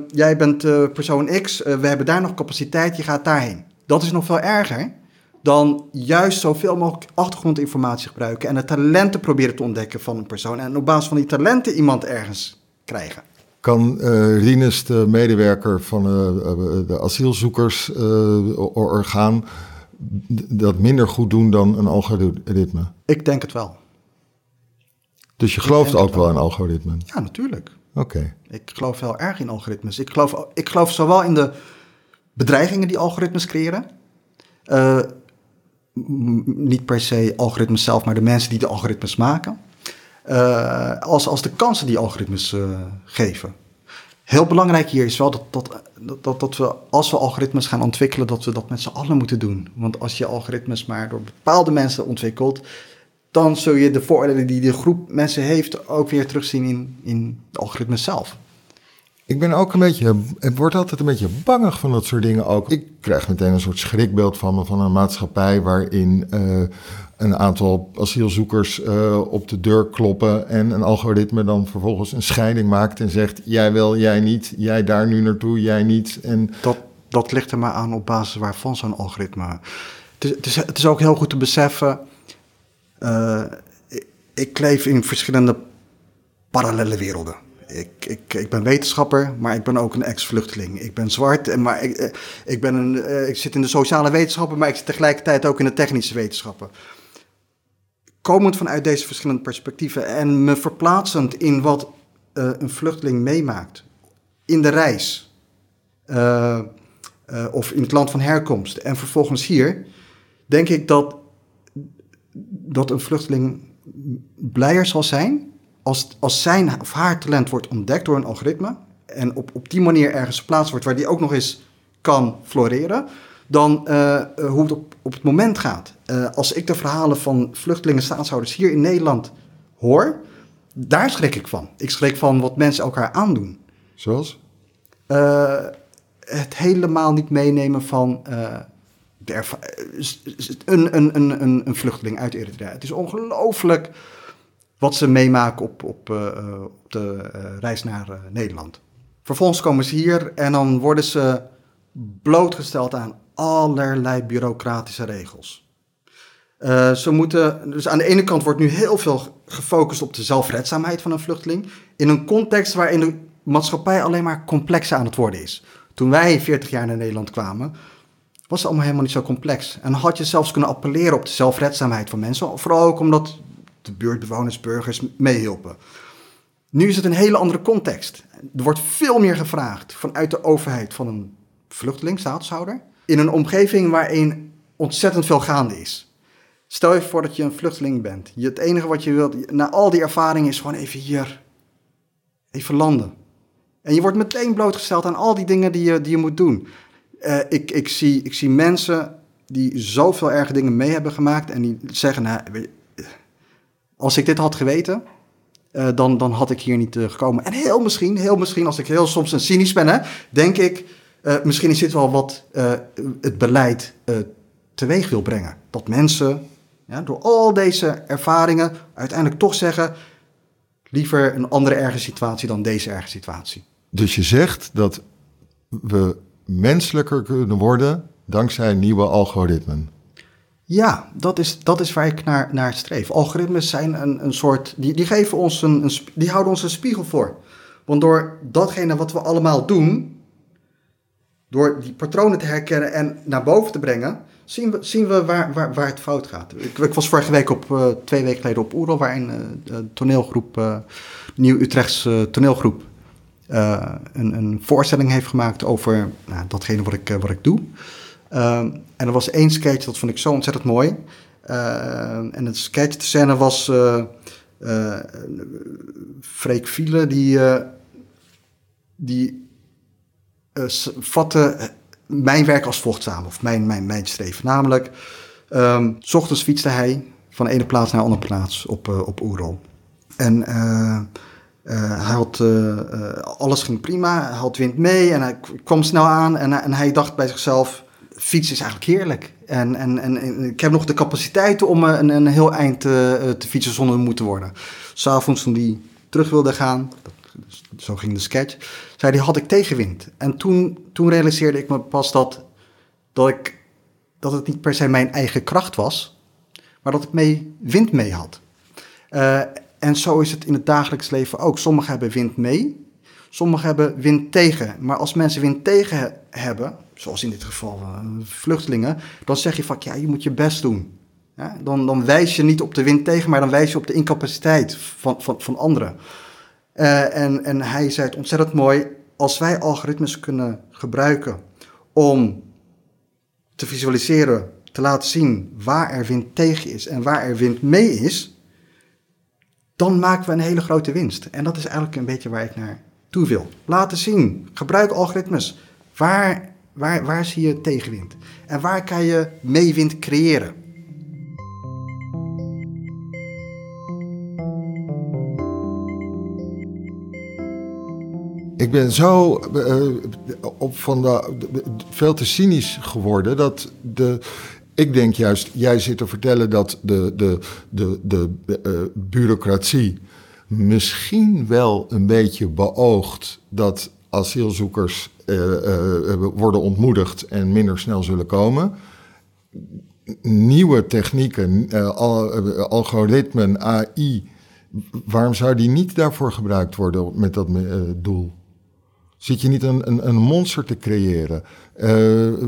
jij bent persoon X, we hebben daar nog capaciteit, je gaat daarheen. Dat is nog veel erger dan juist zoveel mogelijk achtergrondinformatie gebruiken en de talenten proberen te ontdekken van een persoon en op basis van die talenten iemand ergens krijgen. Kan uh, Rinus, de medewerker van uh, de asielzoekersorgaan, dat minder goed doen dan een algoritme? Ik denk het wel. Dus je gelooft ook wel in algoritmen? Ja, natuurlijk. Oké. Ik geloof heel erg in algoritmes. Ik geloof, ik geloof zowel in de bedreigingen die algoritmes creëren. Uh, niet per se algoritmes zelf, maar de mensen die de algoritmes maken. Uh, als, als de kansen die algoritmes uh, geven. Heel belangrijk hier is wel dat, dat, dat, dat we, als we algoritmes gaan ontwikkelen, dat we dat met z'n allen moeten doen. Want als je algoritmes maar door bepaalde mensen ontwikkelt, dan zul je de voordelen die de groep mensen heeft ook weer terugzien in, in de algoritmes zelf. Ik ben ook een beetje, ik word altijd een beetje bangig van dat soort dingen ook. Ik krijg meteen een soort schrikbeeld van me van een maatschappij waarin uh, een aantal asielzoekers uh, op de deur kloppen en een algoritme dan vervolgens een scheiding maakt en zegt: jij wel, jij niet, jij daar nu naartoe, jij niet. En dat, dat ligt er maar aan op basis waarvan zo'n algoritme. Het is, het is, het ook heel goed te beseffen. Uh, ik leef in verschillende parallele werelden ik, ik, ik ben wetenschapper, maar ik ben ook een ex-vluchteling. Ik ben zwart, maar ik, eh, ik, ben een, eh, ik zit in de sociale wetenschappen, maar ik zit tegelijkertijd ook in de technische wetenschappen. Komend vanuit deze verschillende perspectieven en me verplaatsend in wat uh, een vluchteling meemaakt in de reis of in het land van herkomst en vervolgens hier, denk ik dat, dat een vluchteling blijer zal zijn als, als zijn of haar talent wordt ontdekt door een algoritme en op, op die manier ergens geplaatst wordt waar die ook nog eens kan floreren, dan eh, hoe het op, op het moment gaat. Eh, als ik de verhalen van vluchtelingen, staatshouders hier in Nederland hoor, daar schrik ik van. Ik schrik van wat mensen elkaar aandoen. Zoals? Uh, het helemaal niet meenemen van de een, een, een, een, een vluchteling uit Eritrea. Het is ongelooflijk wat ze meemaken op, op, op de reis naar Nederland. Vervolgens komen ze hier en dan worden ze blootgesteld aan allerlei bureaucratische regels. Ze moeten, dus aan de ene kant wordt nu heel veel gefocust op de zelfredzaamheid van een vluchteling. In een context waarin de maatschappij alleen maar complexer aan het worden is. Toen wij 40 jaar naar Nederland kwamen, was het allemaal helemaal niet zo complex. En had je zelfs kunnen appelleren op de zelfredzaamheid van mensen. Vooral ook omdat de buurtbewoners, burgers meehielpen. Nu is het een hele andere context. Er wordt veel meer gevraagd vanuit de overheid van een vluchteling, staatshouder, in een omgeving waarin ontzettend veel gaande is. Stel je voor dat je een vluchteling bent. Je, het enige wat je wilt, na al die ervaringen, is gewoon even hier, even landen. En je wordt meteen blootgesteld aan al die dingen die je, die je moet doen. Uh, ik, ik, zie, ik zie mensen die zoveel erge dingen mee hebben gemaakt en die zeggen, nou, als ik dit had geweten, uh, dan, dan had ik hier niet uh, gekomen. En heel misschien, heel misschien, als ik heel soms een cynisch ben, hè, denk ik, uh, misschien is dit wel wat het beleid teweeg wil brengen. Dat mensen ja, door al deze ervaringen uiteindelijk toch zeggen, liever een andere erge situatie dan deze erge situatie. Dus je zegt dat we menselijker kunnen worden dankzij nieuwe algoritmen. Ja, dat is, dat is waar ik naar, naar streef. Algoritmes zijn een, een soort. Die, die, geven ons een, een, die houden ons een spiegel voor. Want door datgene wat we allemaal doen, door die patronen te herkennen en naar boven te brengen, zien we, zien we waar, waar, waar het fout gaat. Ik, ik was vorige week op, uh, twee weken geleden op Oerol, waar een uh, toneelgroep, uh, Nieuw Utrechts toneelgroep, een, een voorstelling heeft gemaakt over nou, datgene wat ik, wat ik doe. Ehm, en er was één sketch, dat vond ik zo ontzettend mooi. Ehm, en het sketch, de scène was uh, Freek Viele, die, uh, die vatte mijn werk als volgt samen, of mijn, mijn, mijn streven. Namelijk, um, s ochtends fietste hij van de ene plaats naar de andere plaats op, op Oerol. En hij had, alles ging prima, hij had wind mee en hij kwam snel aan en, en hij dacht bij zichzelf fietsen is eigenlijk heerlijk. En, en, en, ik heb nog de capaciteit om eh, een, een heel eind te, eh, te fietsen zonder moe te worden. S'avonds toen die terug wilde gaan, zo ging de sketch, zei hij, had ik tegenwind. En toen, toen realiseerde ik me pas dat, dat, ik, dat het niet per se mijn eigen kracht was, maar dat ik mee wind mee had. Uh, en zo is het in het dagelijks leven ook. Sommigen hebben wind mee, sommigen hebben wind tegen. Maar als mensen wind tegen hebben, zoals in dit geval uh, vluchtelingen, dan zeg je van ja, je moet je best doen. Dan, dan wijs je niet op de wind tegen, maar dan wijs je op de incapaciteit van, van, van anderen. Uh, en, en hij zei het ontzettend mooi, als wij algoritmes kunnen gebruiken om te visualiseren, te laten zien waar er wind tegen is en waar er wind mee is, dan maken we een hele grote winst. En dat is eigenlijk een beetje waar ik naar toe wil. Laten zien, gebruik algoritmes. Waar Waar, waar zie je tegenwind? En waar kan je meewind creëren? Ik ben zo uh, op van de, veel te cynisch geworden dat de. Ik denk juist, jij zit te vertellen dat de, de, de, de, uh, bureaucratie misschien wel een beetje beoogt dat asielzoekers worden ontmoedigd en minder snel zullen komen. Nieuwe technieken, al, algoritmen, AI, waarom zou die niet daarvoor gebruikt worden met dat doel? Zit je niet een, een, een monster te creëren?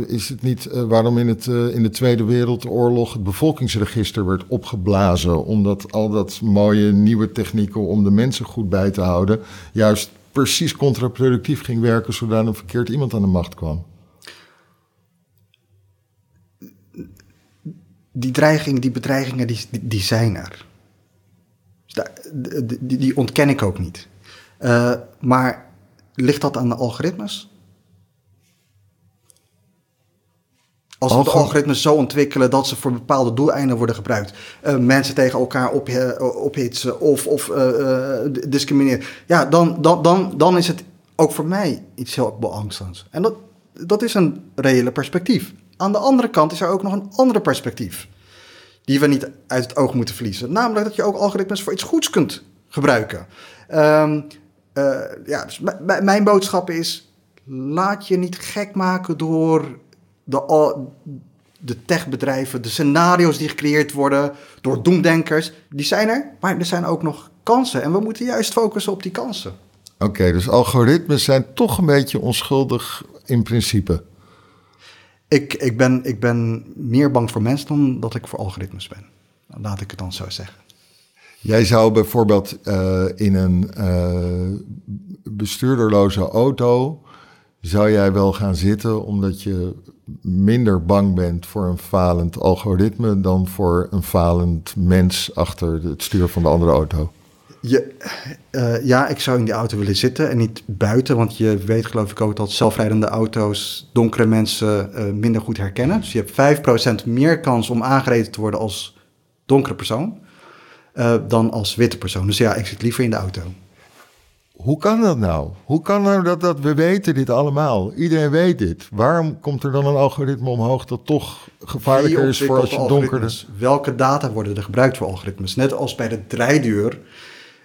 is het niet waarom in, het, in de Tweede Wereldoorlog het bevolkingsregister werd opgeblazen? Omdat al dat mooie nieuwe technieken om de mensen goed bij te houden, juist precies contraproductief ging werken zodat een verkeerd iemand aan de macht kwam? Die dreiging, die bedreigingen, die, die, zijn er. Die, die, ontken ik ook niet. Uh, maar ligt dat aan de algoritmes? Als we de algoritmes zo ontwikkelen dat ze voor bepaalde doeleinden worden gebruikt. Uh, mensen tegen elkaar op, ophitsen of, of uh, discrimineren. Ja, dan, dan, dan, dan is het ook voor mij iets heel beangstends. En dat, dat is een reële perspectief. Aan de andere kant is er ook nog een andere perspectief. Die we niet uit het oog moeten verliezen. Namelijk dat je ook algoritmes voor iets goeds kunt gebruiken. Um, ja, dus mijn boodschap is: laat je niet gek maken door de, de techbedrijven, de scenario's die gecreëerd worden door doemdenkers. Die zijn er, maar er zijn ook nog kansen. En we moeten juist focussen op die kansen. Oké, dus algoritmes zijn toch een beetje onschuldig in principe. Ik, ik, ben, ik ben meer bang voor mensen dan dat ik voor algoritmes ben. Laat ik het dan zo zeggen. Jij zou bijvoorbeeld uh, in een uh, bestuurderloze auto. Zou jij wel gaan zitten omdat je minder bang bent voor een falend algoritme dan voor een falend mens achter het stuur van de andere auto? Je, uh, ja, ik zou in die auto willen zitten en niet buiten. Want je weet geloof ik ook dat zelfrijdende auto's donkere mensen uh, minder goed herkennen. Dus je hebt 5% meer kans om aangereden te worden als donkere persoon uh, dan als witte persoon. Dus ja, ik zit liever in de auto. Hoe kan dat nou? Hoe kan nou dat, dat we weten dit allemaal? Iedereen weet dit. Waarom komt er dan een algoritme omhoog dat toch gevaarlijker is voor als je donker... Welke data worden er gebruikt voor algoritmes? Net als bij de draaideur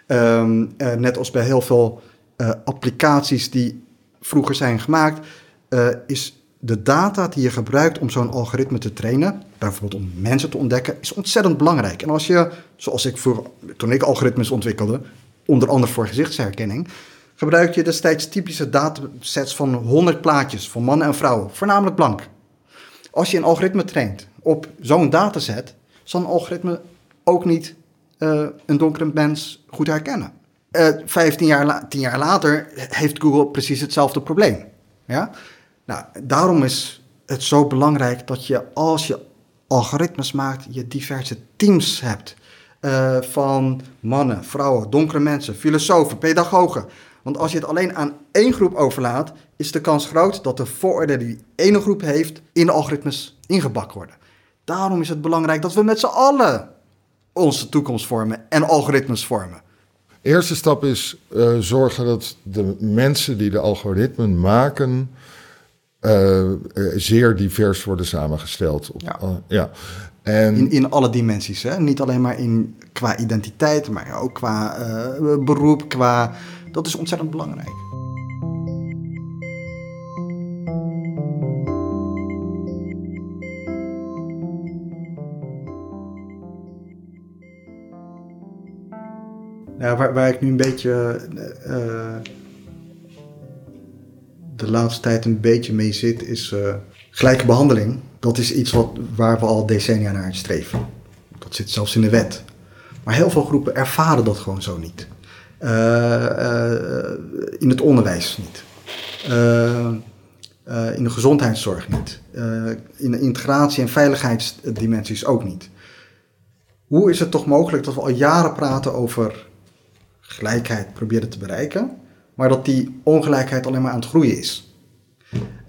Um, uh, net als bij heel veel uh, applicaties die vroeger zijn gemaakt, uh, is de data die je gebruikt om zo'n algoritme te trainen, bijvoorbeeld om mensen te ontdekken, is ontzettend belangrijk. En als je, zoals ik voor, toen ik algoritmes ontwikkelde, onder andere voor gezichtsherkenning, gebruik je destijds typische datasets van 100 plaatjes van mannen en vrouwen, voornamelijk blank. Als je een algoritme traint op zo'n dataset, zal een algoritme ook niet uh, een donkere mens goed herkennen. Uh, 15 jaar, 10 jaar later heeft Google precies hetzelfde probleem. Ja? Nou, daarom is het zo belangrijk dat je als je algoritmes maakt, je diverse teams hebt. Uh, van mannen, vrouwen, donkere mensen, filosofen, pedagogen. Want als je het alleen aan één groep overlaat, is de kans groot dat de vooroordelen die ene groep heeft in de algoritmes ingebakken worden. Daarom is het belangrijk dat we met z'n allen onze toekomst vormen en algoritmes vormen. Eerste stap is uh, zorgen dat de mensen die de algoritmen maken uh, zeer divers worden samengesteld. Ja. ja. En, in, in alle dimensies, hè? niet alleen maar in, qua identiteit, maar ook qua beroep, qua... Dat is ontzettend belangrijk. Ja, waar, waar ik nu een beetje uh, de laatste tijd een beetje mee zit, is uh, gelijke behandeling. Dat is iets wat, waar we al decennia naar streven. Dat zit zelfs in de wet. Maar heel veel groepen ervaren dat gewoon zo niet. Uh, in het onderwijs niet. in de gezondheidszorg niet. in de integratie- en veiligheidsdimensies ook niet. Hoe is het toch mogelijk dat we al jaren praten over gelijkheid proberen te bereiken, maar dat die ongelijkheid alleen maar aan het groeien is.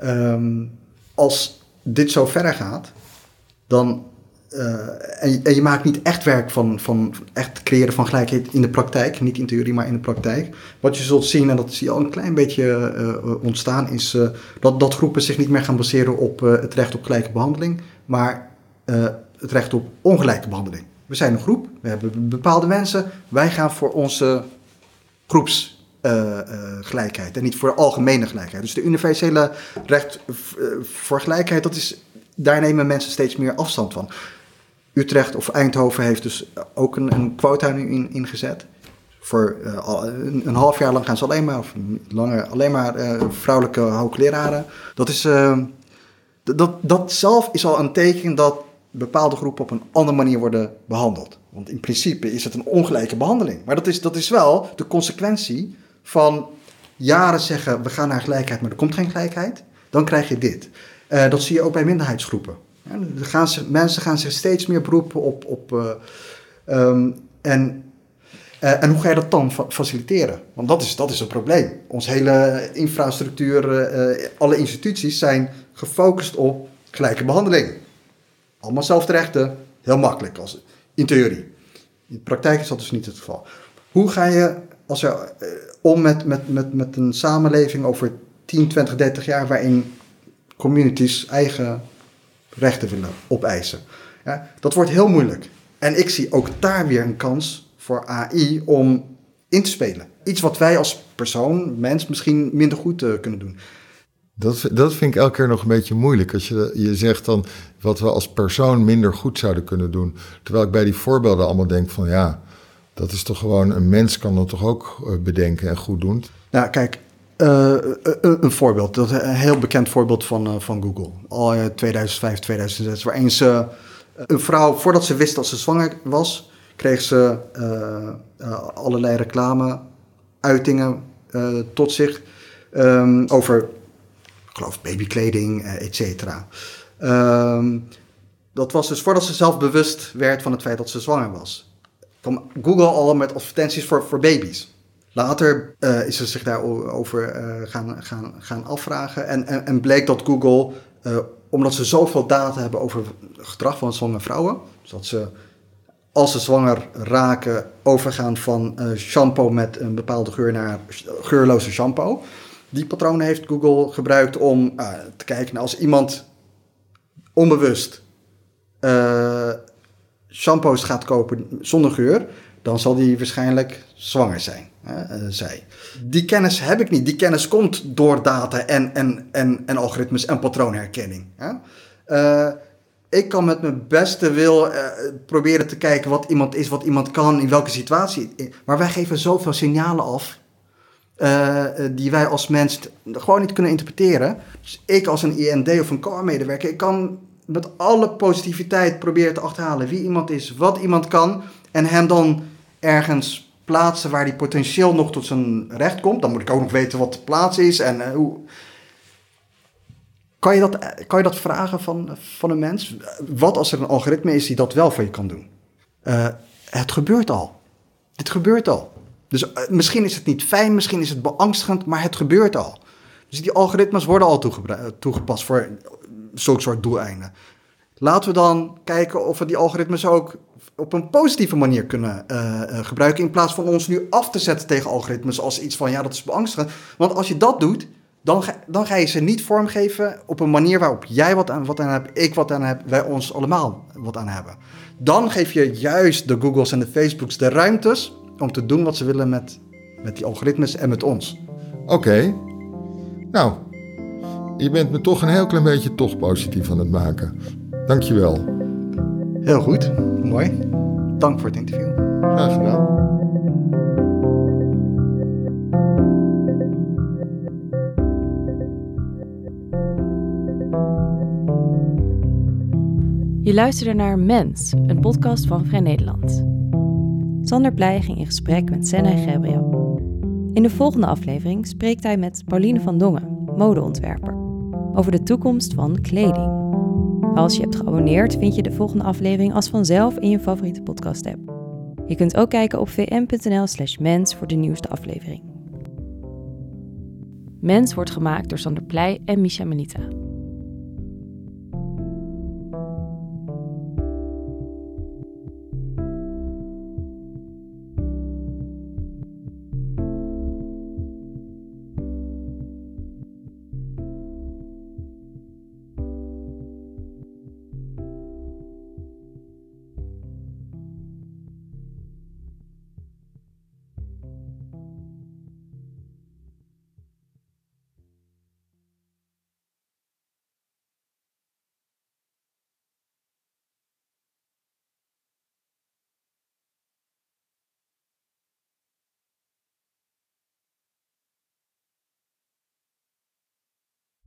Um, als dit zo verder gaat, dan. Uh, en, en, je, maakt niet echt werk van, van echt creëren van gelijkheid in de praktijk, niet in theorie, maar in de praktijk. Wat je zult zien, en dat zie je al een klein beetje uh, ontstaan, is uh, dat, dat groepen zich niet meer gaan baseren op het recht op gelijke behandeling, maar het recht op ongelijke behandeling. We zijn een groep, we hebben bepaalde mensen, wij gaan voor onze groepsgelijkheid uh, uh, en niet voor algemene gelijkheid. Dus de universele recht uh, voor gelijkheid, dat is, daar nemen mensen steeds meer afstand van. Utrecht of Eindhoven heeft dus ook een, een quota in, ingezet. Voor een, een, half jaar lang gaan ze alleen maar, of langer, alleen maar vrouwelijke hoogleraren. Dat is, dat, dat zelf is al een teken dat bepaalde groepen op een andere manier worden behandeld. Want in principe is het een ongelijke behandeling. Maar dat is, dat is wel de consequentie van jaren zeggen we gaan naar gelijkheid, maar er komt geen gelijkheid. Dan krijg je dit. Uh, dat zie je ook bij minderheidsgroepen. Ja, gaan ze, mensen gaan zich steeds meer beroepen op. op uh, um, en, uh, en hoe ga je dat dan fa faciliteren? Want dat is, dat is het probleem. Ons hele infrastructuur, alle instituties zijn gefocust op gelijke behandeling. Allemaal zelfde rechten, heel makkelijk als, in theorie. In de praktijk is dat dus niet het geval. Hoe ga je als je, eh, om met, met, met, met een samenleving over 10, 20, 30 jaar waarin communities eigen rechten willen opeisen? Ja, dat wordt heel moeilijk. En ik zie ook daar weer een kans voor AI om in te spelen. Iets wat wij als persoon, mens, misschien minder goed uh, kunnen doen. Dat, dat vind ik elke keer nog een beetje moeilijk. Als je, je zegt dan wat we als persoon minder goed zouden kunnen doen. Terwijl ik bij die voorbeelden allemaal denk van ja, dat is toch gewoon, een mens kan dat toch ook eh, bedenken en goed doen. Nou, kijk, uh, een, een, voorbeeld. Dat een heel bekend voorbeeld van, van Google. Al in 2005, 2006, waarin ze een vrouw, voordat ze wist dat ze zwanger was, kreeg ze allerlei reclame-uitingen tot zich um, over, ik geloof, babykleding, et cetera. Um, dat was dus voordat ze zelf bewust werd van het feit dat ze zwanger was. Google al met advertenties voor, voor baby's. Later uh, is ze zich daarover uh, gaan, gaan, gaan afvragen. En, en, bleek dat Google, uh, omdat ze zoveel data hebben over het gedrag van zwangere vrouwen, dus dat ze als ze zwanger raken overgaan van shampoo met een bepaalde geur naar geurloze shampoo. Die patronen heeft Google gebruikt om te kijken naar als iemand onbewust shampoos gaat kopen zonder geur, dan zal die waarschijnlijk zwanger zijn. Hè, uh, zij. Die kennis heb ik niet. Die kennis komt door data en, en, en, en algoritmes en patroonherkenning. Uh, ik kan met mijn beste wil uh, proberen te kijken wat iemand is, wat iemand kan, in welke situatie. Maar wij geven zoveel signalen af. die wij als mens gewoon niet kunnen interpreteren. Dus ik als een IND of een car-medewerker, ik kan met alle positiviteit proberen te achterhalen wie iemand is, wat iemand kan. En hem dan ergens plaatsen waar hij potentieel nog tot zijn recht komt. Dan moet ik ook nog weten wat de plaats is en uh, hoe. Kan je, dat, kan je dat vragen van, van een mens? Wat als er een algoritme is die dat wel voor je kan doen? Uh, het gebeurt al. Dit gebeurt al. Dus uh, misschien is het niet fijn, misschien is het beangstigend, maar het gebeurt al. Dus die algoritmes worden al toegepast voor zulke soort doeleinden. Laten we dan kijken of we die algoritmes ook op een positieve manier kunnen uh, gebruiken. In plaats van ons nu af te zetten tegen algoritmes als iets van ja, dat is beangstigend. Want als je dat doet, dan ga, dan ga je ze niet vormgeven op een manier waarop jij wat aan, wat aan hebt, ik wat aan heb, wij ons allemaal wat aan hebben. Dan geef je juist de Googles en de Facebooks de ruimtes om te doen wat ze willen met, met die algoritmes en met ons. Oké. Nou, je bent me toch een heel klein beetje toch positief aan het maken. Dankjewel. Heel goed, mooi. Dank voor het interview. Graag gedaan. Je luisterde naar Mens, een podcast van Vrij Nederland. Sander Pleij ging in gesprek met Senna en Gabriel. In de volgende aflevering spreekt hij met Pauline van Dongen, modeontwerper, over de toekomst van kleding. Als je hebt geabonneerd, vind je de volgende aflevering als vanzelf in je favoriete podcast-app. Je kunt ook kijken op vm.nl/slash mens voor de nieuwste aflevering. Mens wordt gemaakt door Sander Pleij en Misha Manita.